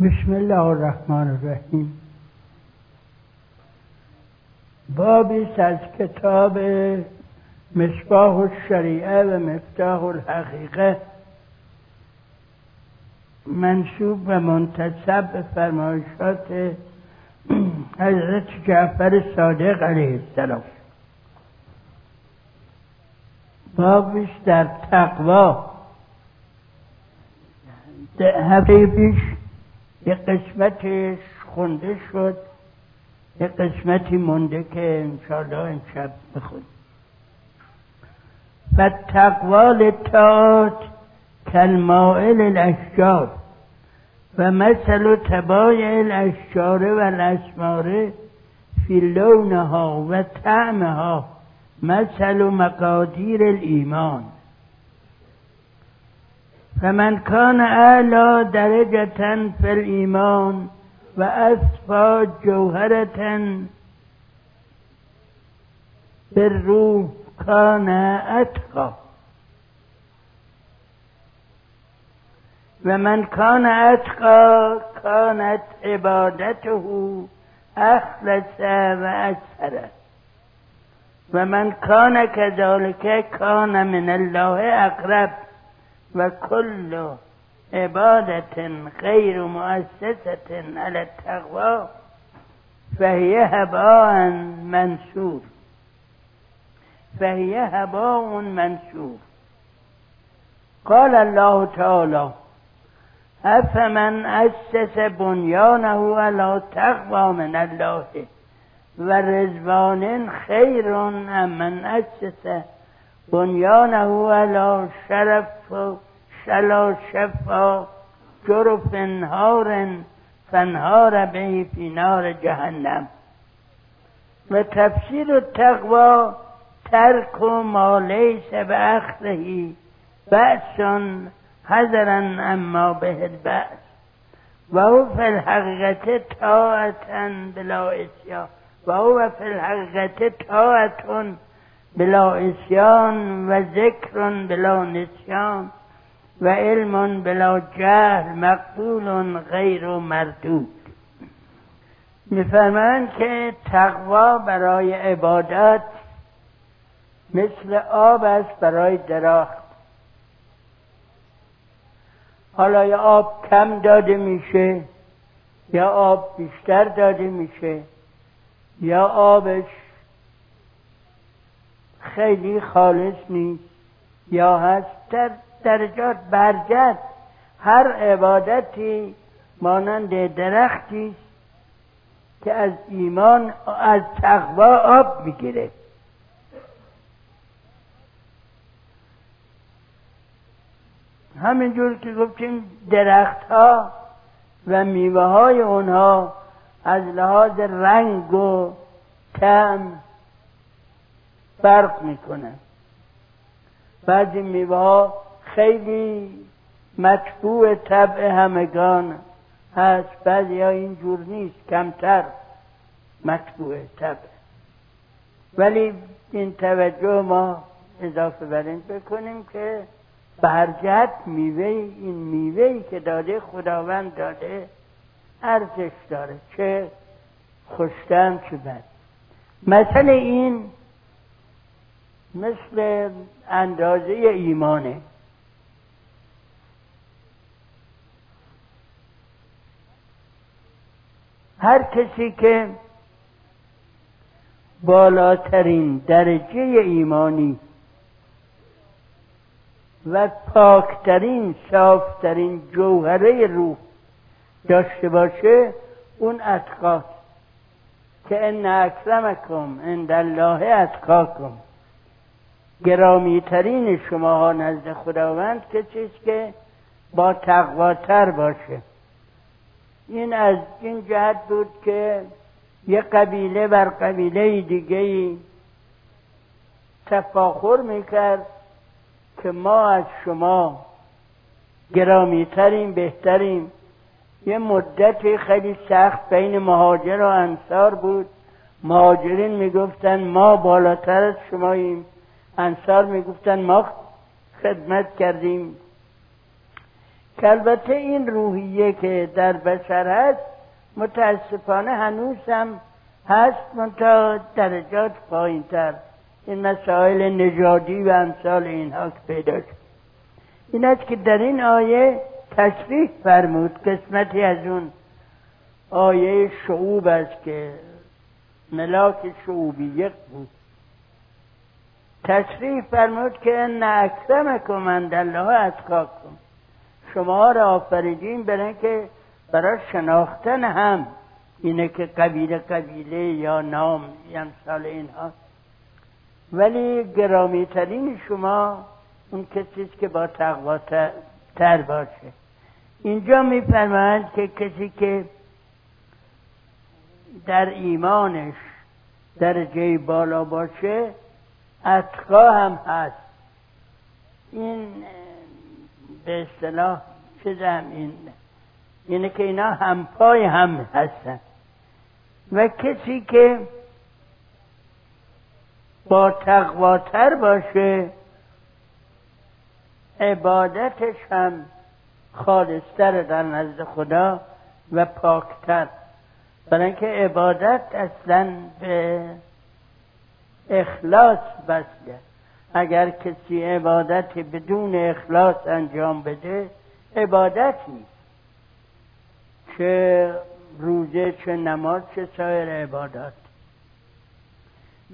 بسم الله الرحمن الرحیم. بابی از کتاب مصباح الشریعه و مفتاح الحقیقه. منصوب و منتصب به فرمایشات حضرت جعفر صادق علیه السلام. بابش در تقوا هفته یه قسمتش خونده شد. یه قسمتی مونده که انشاءالله امشب بخون و تقوال تاعت کالمائل الاشجار و مثل و تبایع الاشجار و الاسماره فی لونها و طعمها مثل و مقادیر الایمان. فمن کان اعلا درجة فی الایمان و اصفا جوهرة بالروح کان اتقا و من کان اتقا کانت عبادته اخلص و اکثر و من کان كذلك کان من الله اقرب. و کل عبادة غیر مؤسسة على التقوى فهي هباء منصور فهي هباء منصور قال الله تعالى أفمن أسس بنيانه على تقوى من الله ورضوان خير من أسس بنيانه على شرف شلا شفا جرف نهار فنهار به في نار جهنم. و تفسیر التقوى ترک ما لیس به اخذه بأس حذرا اما به البأس. و او فی الحقیقت طاعتا بلا اسیان و او فی الحقیقت طاعتون بلا اسیان و ذکر بلا نسیان. و علم بلا جهل مقبول غیر مردود. میفرمایند که تقوا برای عبادت مثل آب است برای درخت. حالا یا آب کم داده میشه یا آب بیشتر داده میشه یا آبش خیلی خالص نیست یا هست در درجات برجت. هر عبادتی مانند درختی که از ایمان از تقوا آب می‌گیره. همینجور که گفتیم درخت ها و میوه های اونها از لحاظ رنگ و طعم فرق می‌کنن بعضی میوه ها خیلی مطبوع طبع همگان هست. بعضی ها اینجور نیست کمتر مطبوع طبع. ولی این توجه ما اضافه بر این بکنیم که برجت میوه این میوه که داده خداوند داده ارزش داره. چه خوشتم چه بد. مثل این مثل اندازه ایمانه. هر کسی که بالاترین درجه ایمانی و پاکترین صافترین جوهره روح داشته باشه اون اتقاست. که ان اکرمکم عند الله اتقاکم. گرامیترین شماها نزد خداوند کسی که با تقواتر باشه. این از این جهت بود که یه قبیله بر قبیله دیگه تفاخر می‌کرد که ما از شما گرامیترین بهترین یه مدت خیلی سخت بین مهاجر و انصار بود. مهاجرین می‌گفتن ما بالاتر از شماییم. انصار می‌گفتن ما خدمت کردیم. که البته این روحیه که در بشر هست متاسفانه هنوز هم هست منتها درجات پایین تر این مسائل نژادی و امثال اینها که پیدا شد. این است که در این آیه تصریح فرمود قسمتی از اون آیه شعوب است که ملاک شعوبیت بود. تصریح فرمود که ان اکرمکم عند الله اتقاکم شما را آفریدیم که برای شناختن هم اینه که قبیله قبیله یا نام امثال اینها. ولی گرامی ترین شما اون کسی که با تقوا تر باشه. اینجا میفرمایند که کسی که در ایمانش درجه بالا باشه اتقا هم هست. این به اصطلاح چه این اینه که اینا همپای هم هستن. و کسی که با تقواتر باشه عبادتش هم خالصتر در نزد خدا و پاکتر. برای اینکه عبادت اصلا به اخلاص بسته اگر کسی عبادت بدون اخلاص انجام بده عبادت نیست. چه روزه چه نماز چه سایر عبادات.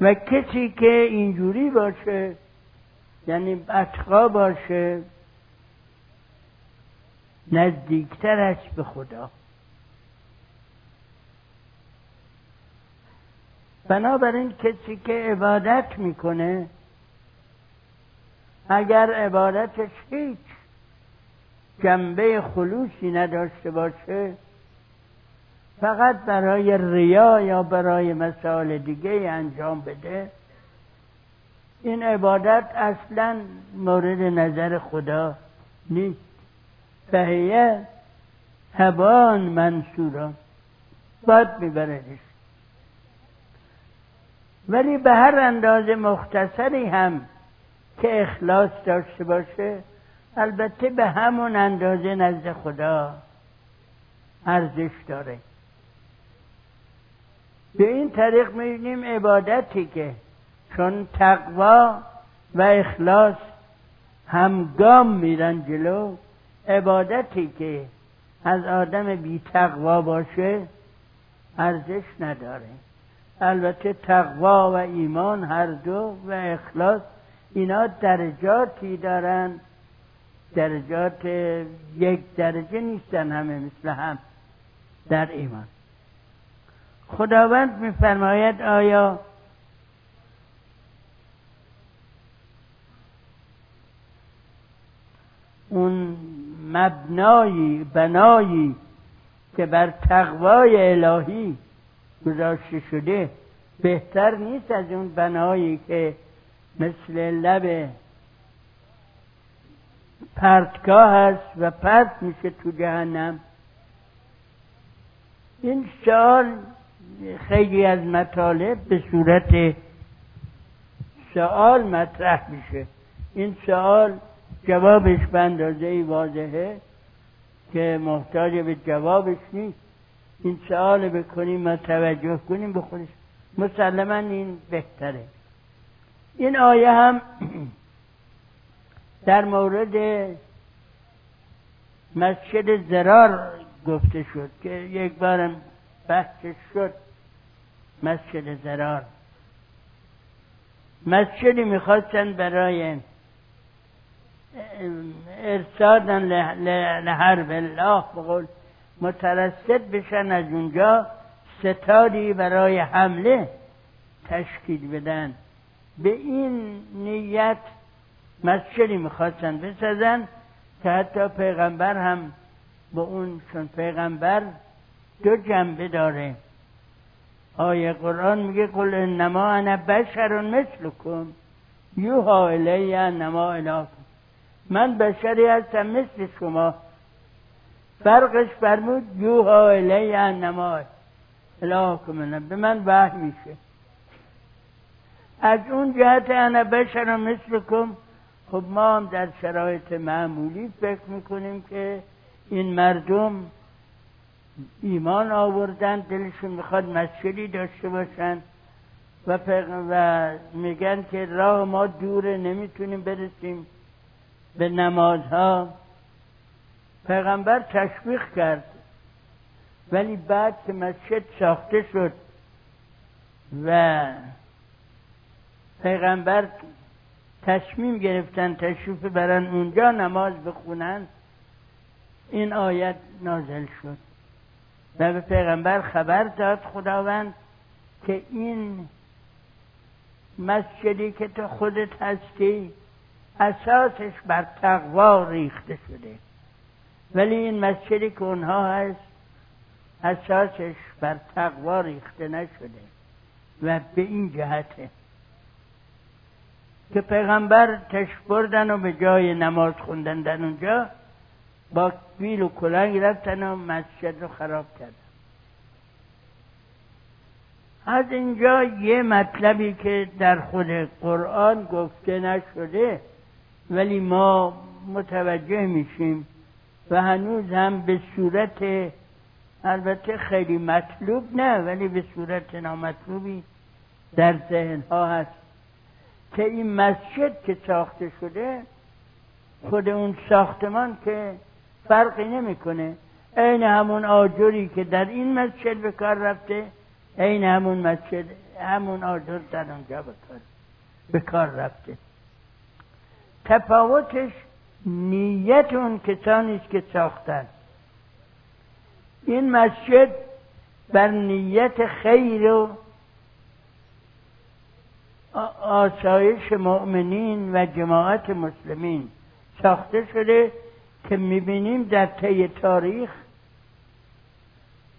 و کسی که اینجوری باشه یعنی اتقا باشه نزدیکتر است به خدا. بنابراین کسی که عبادت می‌کنه اگر عبادتش هیچ جنبه خلوصی نداشته باشه فقط برای ریا یا برای مسائل دیگه انجام بده این عبادت اصلا مورد نظر خدا نیست. فهیه هبان منصورا باید میبردش ولی به هر اندازه مختصری هم که اخلاص داشته باشه البته به همون اندازه نزد خدا ارزش داره. به این طریق می‌بینیم عبادتی که چون تقوا و اخلاص همگام میرن جلو عبادتی که از آدم بی تقوا باشه ارزش نداره. البته تقوا و ایمان هر دو و اخلاص اینا درجاتی دارن. درجات یک درجه نیستن همه مثل هم در ایمان. خداوند میفرماید آیا اون مبنایی بنایی که بر تقوای الهی گذاشته شده بهتر نیست از اون بنایی که مثل لب پرتگاه هست و پرت میشه تو جهنم. این سال خیلی از مطالب به صورت سوال مطرح میشه. این سوال جوابش به اندازه واضحه که محتاج به جوابش نیست. این سوال بکنیم و توجه کنیم به خودش. مسلما این بهتره. این آیه هم در مورد مسجد زرار گفته شد که یک بارم بحث شد. مسجد زرار. مسجدی می‌خواستن برای ارسادن لحرب الله بقول مترسد بشن از اونجا ستادی برای حمله تشکیل بدن. به این نیت مسجدی می‌خواستن بسازن که حتی پیغمبر هم با اون چون پیغمبر دو جنبه داره. آیه قرآن میگه قل انما انا بشر مثلکم. یوها الی انما الهکم. من بشری هستم مثل شما. فرقش فرمود یوها الی انما الهکم. به من وحی میشه. از اون جهت انا بشر مثلکم خب ما هم در شرایط معمولی فکر می‌کنیم که این مردم ایمان آوردن دلشون می‌خواد مسجدی داشته باشن و, و میگن که راه ما دوره نمی‌تونیم برسیم به نمازها. پیغمبر تشویق کرد ولی بعد که مسجد ساخته شد و پیغمبر تصمیم گرفتن تشریف برن اونجا نماز بخونن. این آیت نازل شد. و به پیغمبر خبر داد خداوند که این مسجدی که تو خودت هستی اساسش بر تقوا ریخته شده. ولی این مسجدی که اونها هست اساسش بر تقوا ریخته نشده و به این جهته. که پیغمبر تش بردن و به جای نماز خوندن در اونجا با بیل و کلنگ رفتن و مسجد رو خراب کردن. از اینجا یه مطلبی که در خود قرآن گفته نشده ولی ما متوجه میشیم و هنوز هم به صورت البته خیلی مطلوب نه ولی به صورت نامطلوبی در ذهن ها هست. که این مسجد که ساخته شده خود اون ساختمان که فرقی نمی‌کنه. عین همون آجری که در این مسجد به کار رفته عین همون مسجد همون آجر در اونجا به کار به کار رفته. تفاوتش نیت اون کسانی است که ساختن. این مسجد بر نیت خیر و آسایش مؤمنین و جماعت مسلمین ساخته شده که می‌بینیم در طی تاریخ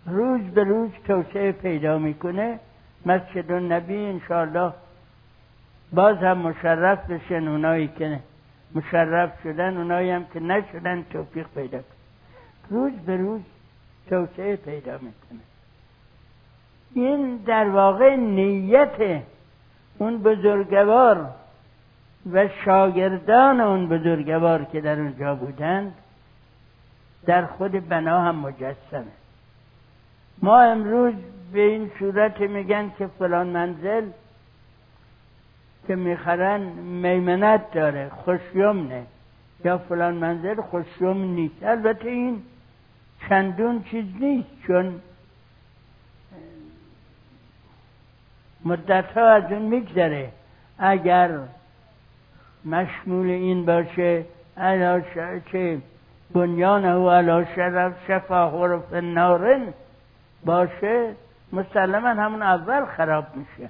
روز به روز توسعه پیدا می‌کنه. مسجد النبی انشاءالله باز هم مشرف بشن اونایی که مشرف شدن اونایی هم که نشدن توفیق پیدا کن روز به روز توسعه پیدا می‌کنه. این در واقع نیت اون بزرگوار و شاگردان اون بزرگوار که در اونجا بودند در خود بنا هم مجسمه. ما امروز به این صورت میگن که فلان منزل که می‌خرن میمنت داره خوشیمنه یا فلان منزل خوشیوم نیست. البته این چندون چیز نیست چون مدت ها از اون میگذره. اگر مشمول این باشه علا چه بنیان او علا شرف شفا حرف نارن باشه مسلما همون اول خراب میشه.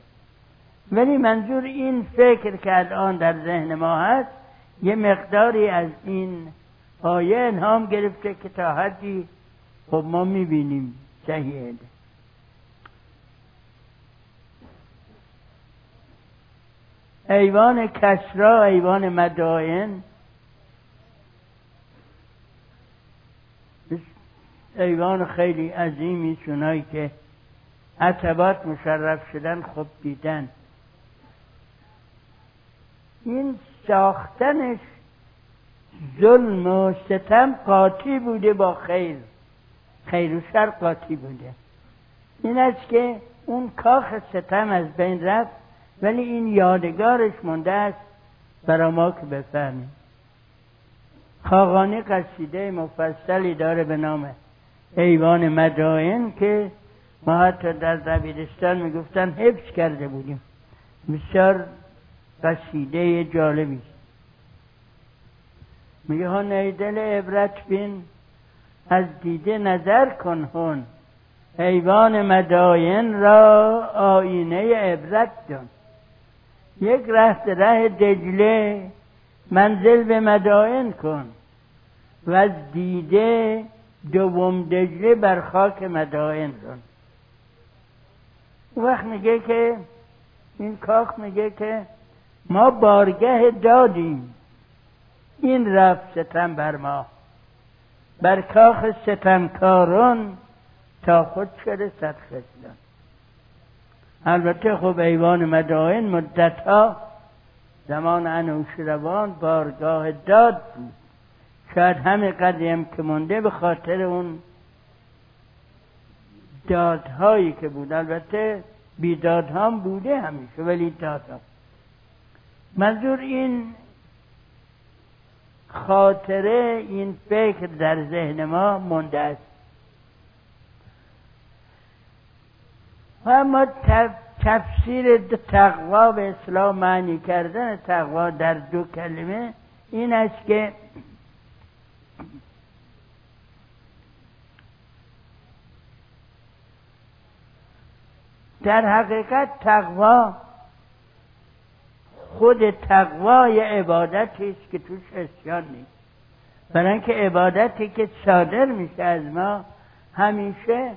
ولی منظور این فکر که الان در ذهن ما هست یه مقداری از این آیه انهام گرفته که تا حدی خب ما می‌بینیم صحیحه. ایوان کسرا ایوان مدائن ایوان خیلی عظیمی چونایی که عتبات مشرف شدن خب دیدن. این ساختنش ظلم و ستم قاطی بوده با خیر. خیر و شر قاطی بوده. این است که اون کاخ ستم از بین رفت. ولی این یادگارش مونده است برای ما که بفهمیم. خاقانی قصیده مفصلی داره به نام ایوان مدائن که ما حتی در دبیرستان می‌گفتن حفظ کرده بودیم. بسیار قصیده جالبی. میگه ها دل عبرت بین از دیده نظر کن هون حیوان مداین را آینه عبرت دان. یک رهت ره دجله منزل به مدائن کن و از دیده دوم دجله بر خاک مدائن کن. وقت میگه که این کاخ میگه که ما بارگه دادیم. این رفت ستم بر ما. بر کاخ ستمکاران تا خود شده صد البته خب ایوان مدائن مدت ها زمان انوشیروان بارگاه داد بود. شاید همین قدیم که مونده به خاطر اون دادهایی که بود. البته بیداد هم بوده همیشه ولی داد منظور این خاطره این فکر در ذهن ما مونده است. و اما تفسیر تقوا به اسلام معنی کردن تقوا در دو کلمه این است که در حقیقت تقوا خود تقوای عبادتی است که توش اسیان نیست. برای اینکه عبادتی که صادر میشه از ما همیشه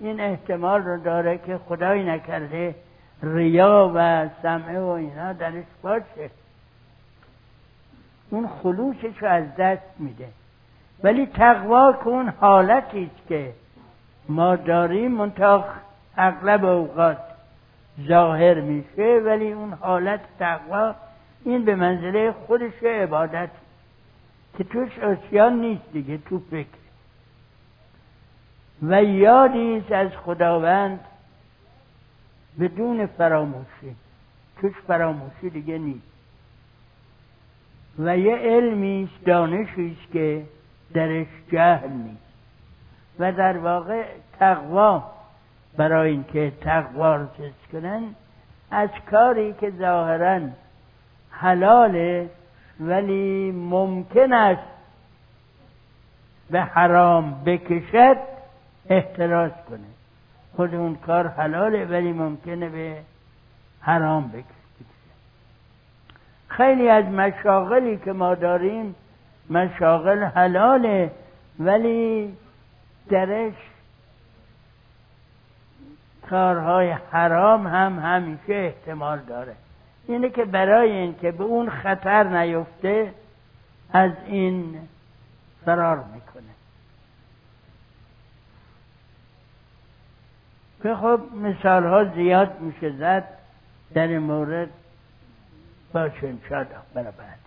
این احتمال رو داره که خدایی نکرده ریا و سمعه و اینا درش باشه. اون خلوصش رو از دست میده. ولی تقوا که اون حالتی است که ما داریم منتها اغلب اوقات ظاهر میشه ولی اون حالت تقوا این به منزله خودش عبادت که توش اسیان نیست دیگه تو فکر. و یادی از خداوند بدون فراموشی. توش فراموشی دیگه نیست. و یه علمی است دانشی است که درش جهل نیست. و در واقع تقوا برای اینکه تقوا رو کنن از کاری که ظاهرا حلاله ولی ممکن است به حرام بکشد احتراز کنه. خود اون کار حلاله ولی ممکنه به حرام بکشد خیلی از مشاغلی که ما داریم مشاغل حلاله ولی درش کارهای حرام هم همیشه احتمال داره. اینه که برای اینکه به اون خطر نیفته از این فرار می‌کنه. که خب مثال ها زیاد میشه زد در مورد. انشاءالله برای بعد